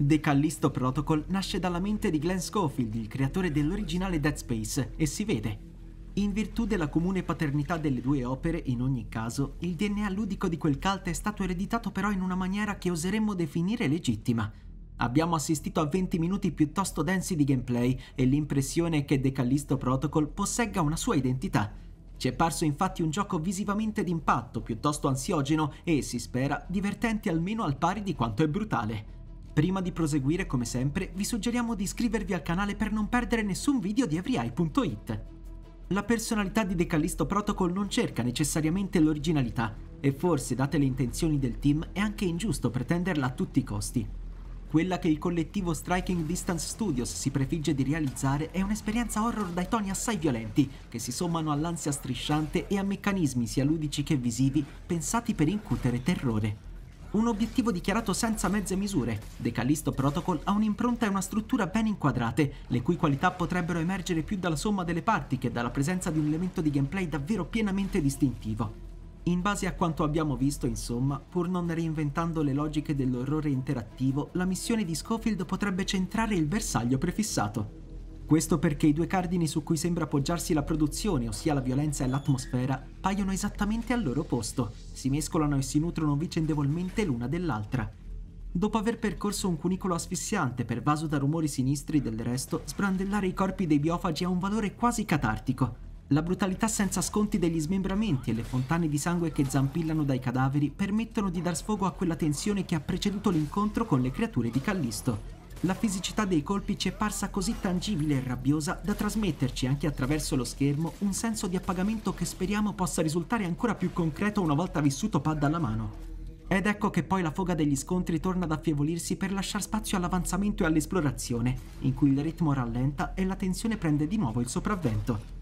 The Callisto Protocol nasce dalla mente di Glenn Schofield, il creatore dell'originale Dead Space, e si vede. In virtù della comune paternità delle due opere, in ogni caso, il DNA ludico di quel cult è stato ereditato però in una maniera che oseremmo definire legittima. Abbiamo assistito a 20 minuti piuttosto densi di gameplay e l'impressione è che The Callisto Protocol possegga una sua identità. Ci è parso infatti un gioco visivamente d'impatto, piuttosto ansiogeno e, si spera, divertente almeno al pari di quanto è brutale. Prima di proseguire, come sempre, vi suggeriamo di iscrivervi al canale per non perdere nessun video di EveryEye.it. La personalità di The Callisto Protocol non cerca necessariamente l'originalità, e forse, date le intenzioni del team, è anche ingiusto pretenderla a tutti i costi. Quella che il collettivo Striking Distance Studios si prefigge di realizzare è un'esperienza horror dai toni assai violenti, che si sommano all'ansia strisciante e a meccanismi sia ludici che visivi pensati per incutere terrore. Un obiettivo dichiarato senza mezze misure, The Callisto Protocol ha un'impronta e una struttura ben inquadrate, le cui qualità potrebbero emergere più dalla somma delle parti che dalla presenza di un elemento di gameplay davvero pienamente distintivo. In base a quanto abbiamo visto, insomma, pur non reinventando le logiche dell'orrore interattivo, la missione di Schofield potrebbe centrare il bersaglio prefissato. Questo perché i due cardini su cui sembra appoggiarsi la produzione, ossia la violenza e l'atmosfera, paiono esattamente al loro posto, si mescolano e si nutrono vicendevolmente l'una dell'altra. Dopo aver percorso un cunicolo asfissiante pervaso da rumori sinistri del resto, sbrandellare i corpi dei biofagi ha un valore quasi catartico. La brutalità senza sconti degli smembramenti e le fontane di sangue che zampillano dai cadaveri permettono di dar sfogo a quella tensione che ha preceduto l'incontro con le creature di Callisto. La fisicità dei colpi ci è parsa così tangibile e rabbiosa da trasmetterci anche attraverso lo schermo un senso di appagamento che speriamo possa risultare ancora più concreto una volta vissuto pad alla mano. Ed ecco che poi la foga degli scontri torna ad affievolirsi per lasciare spazio all'avanzamento e all'esplorazione, in cui il ritmo rallenta e la tensione prende di nuovo il sopravvento.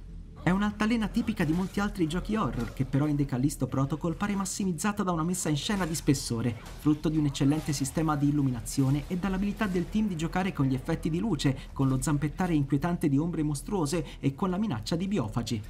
È un'altalena tipica di molti altri giochi horror, che però in The Callisto Protocol pare massimizzata da una messa in scena di spessore, frutto di un eccellente sistema di illuminazione e dall'abilità del team di giocare con gli effetti di luce, con lo zampettare inquietante di ombre mostruose e con la minaccia di biofagi.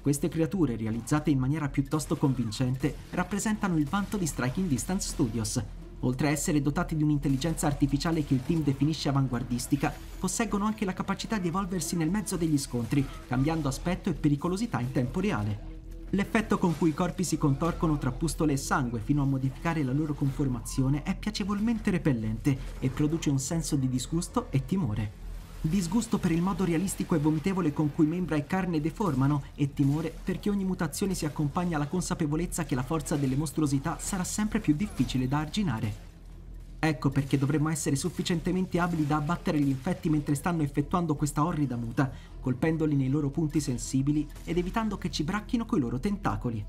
Queste creature, realizzate in maniera piuttosto convincente, rappresentano il vanto di Striking Distance Studios, Oltre a essere dotati di un'intelligenza artificiale che il team definisce avanguardistica, posseggono anche la capacità di evolversi nel mezzo degli scontri, cambiando aspetto e pericolosità in tempo reale. L'effetto con cui i corpi si contorcono tra pustole e sangue fino a modificare la loro conformazione è piacevolmente repellente e produce un senso di disgusto e timore. Disgusto per il modo realistico e vomitevole con cui membra e carne deformano e timore perché ogni mutazione si accompagna alla consapevolezza che la forza delle mostruosità sarà sempre più difficile da arginare. Ecco perché dovremmo essere sufficientemente abili da abbattere gli infetti mentre stanno effettuando questa orrida muta, colpendoli nei loro punti sensibili ed evitando che ci bracchino coi loro tentacoli.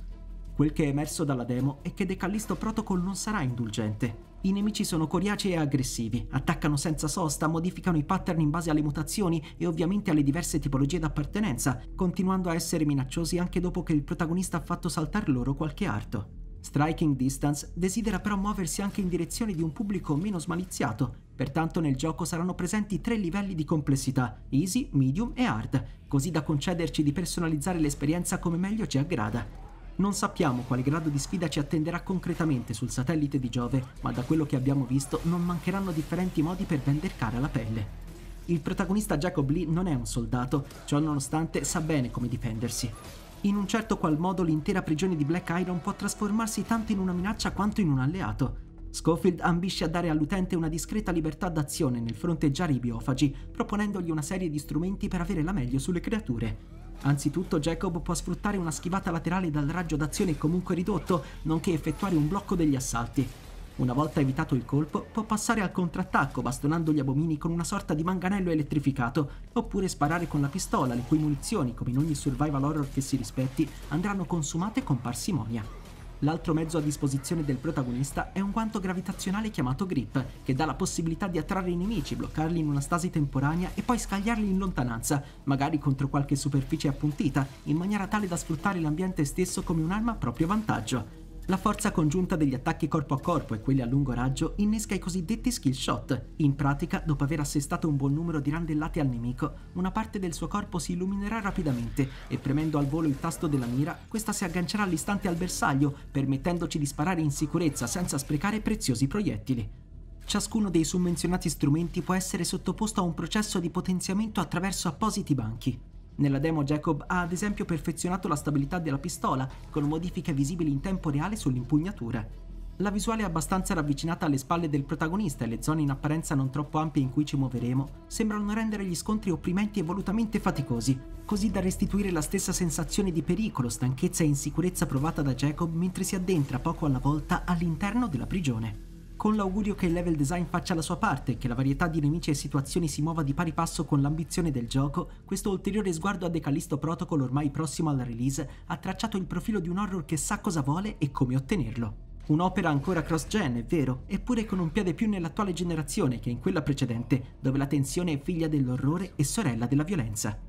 Quel che è emerso dalla demo è che The Callisto Protocol non sarà indulgente. I nemici sono coriacei e aggressivi, attaccano senza sosta, modificano i pattern in base alle mutazioni e ovviamente alle diverse tipologie d'appartenenza, continuando a essere minacciosi anche dopo che il protagonista ha fatto saltare loro qualche arto. Striking Distance desidera però muoversi anche in direzione di un pubblico meno smaliziato, pertanto nel gioco saranno presenti tre livelli di complessità, easy, medium e hard, così da concederci di personalizzare l'esperienza come meglio ci aggrada. Non sappiamo quale grado di sfida ci attenderà concretamente sul satellite di Giove, ma da quello che abbiamo visto non mancheranno differenti modi per vendicare la pelle. Il protagonista Jacob Lee non è un soldato, ciò nonostante sa bene come difendersi. In un certo qual modo l'intera prigione di Black Iron può trasformarsi tanto in una minaccia quanto in un alleato. Schofield ambisce a dare all'utente una discreta libertà d'azione nel fronteggiare i biofagi, proponendogli una serie di strumenti per avere la meglio sulle creature. Anzitutto Jacob può sfruttare una schivata laterale dal raggio d'azione comunque ridotto, nonché effettuare un blocco degli assalti. Una volta evitato il colpo, può passare al contrattacco bastonando gli abomini con una sorta di manganello elettrificato, oppure sparare con la pistola, le cui munizioni, come in ogni survival horror che si rispetti, andranno consumate con parsimonia. L'altro mezzo a disposizione del protagonista è un guanto gravitazionale chiamato Grip, che dà la possibilità di attrarre i nemici, bloccarli in una stasi temporanea e poi scagliarli in lontananza, magari contro qualche superficie appuntita, in maniera tale da sfruttare l'ambiente stesso come un'arma a proprio vantaggio. La forza congiunta degli attacchi corpo a corpo e quelli a lungo raggio innesca i cosiddetti skill shot. In pratica, dopo aver assestato un buon numero di randellate al nemico, una parte del suo corpo si illuminerà rapidamente e premendo al volo il tasto della mira, questa si aggancerà all'istante al bersaglio, permettendoci di sparare in sicurezza senza sprecare preziosi proiettili. Ciascuno dei summenzionati strumenti può essere sottoposto a un processo di potenziamento attraverso appositi banchi. Nella demo Jacob ha ad esempio perfezionato la stabilità della pistola con modifiche visibili in tempo reale sull'impugnatura. La visuale è abbastanza ravvicinata alle spalle del protagonista e le zone in apparenza non troppo ampie in cui ci muoveremo sembrano rendere gli scontri opprimenti e volutamente faticosi, così da restituire la stessa sensazione di pericolo, stanchezza e insicurezza provata da Jacob mentre si addentra poco alla volta all'interno della prigione con l'augurio che il level design faccia la sua parte e che la varietà di nemici e situazioni si muova di pari passo con l'ambizione del gioco, questo ulteriore sguardo a Decalisto Protocol ormai prossimo alla release ha tracciato il profilo di un horror che sa cosa vuole e come ottenerlo. Un'opera ancora cross-gen, è vero, eppure con un piede più nell'attuale generazione che in quella precedente, dove la tensione è figlia dell'orrore e sorella della violenza.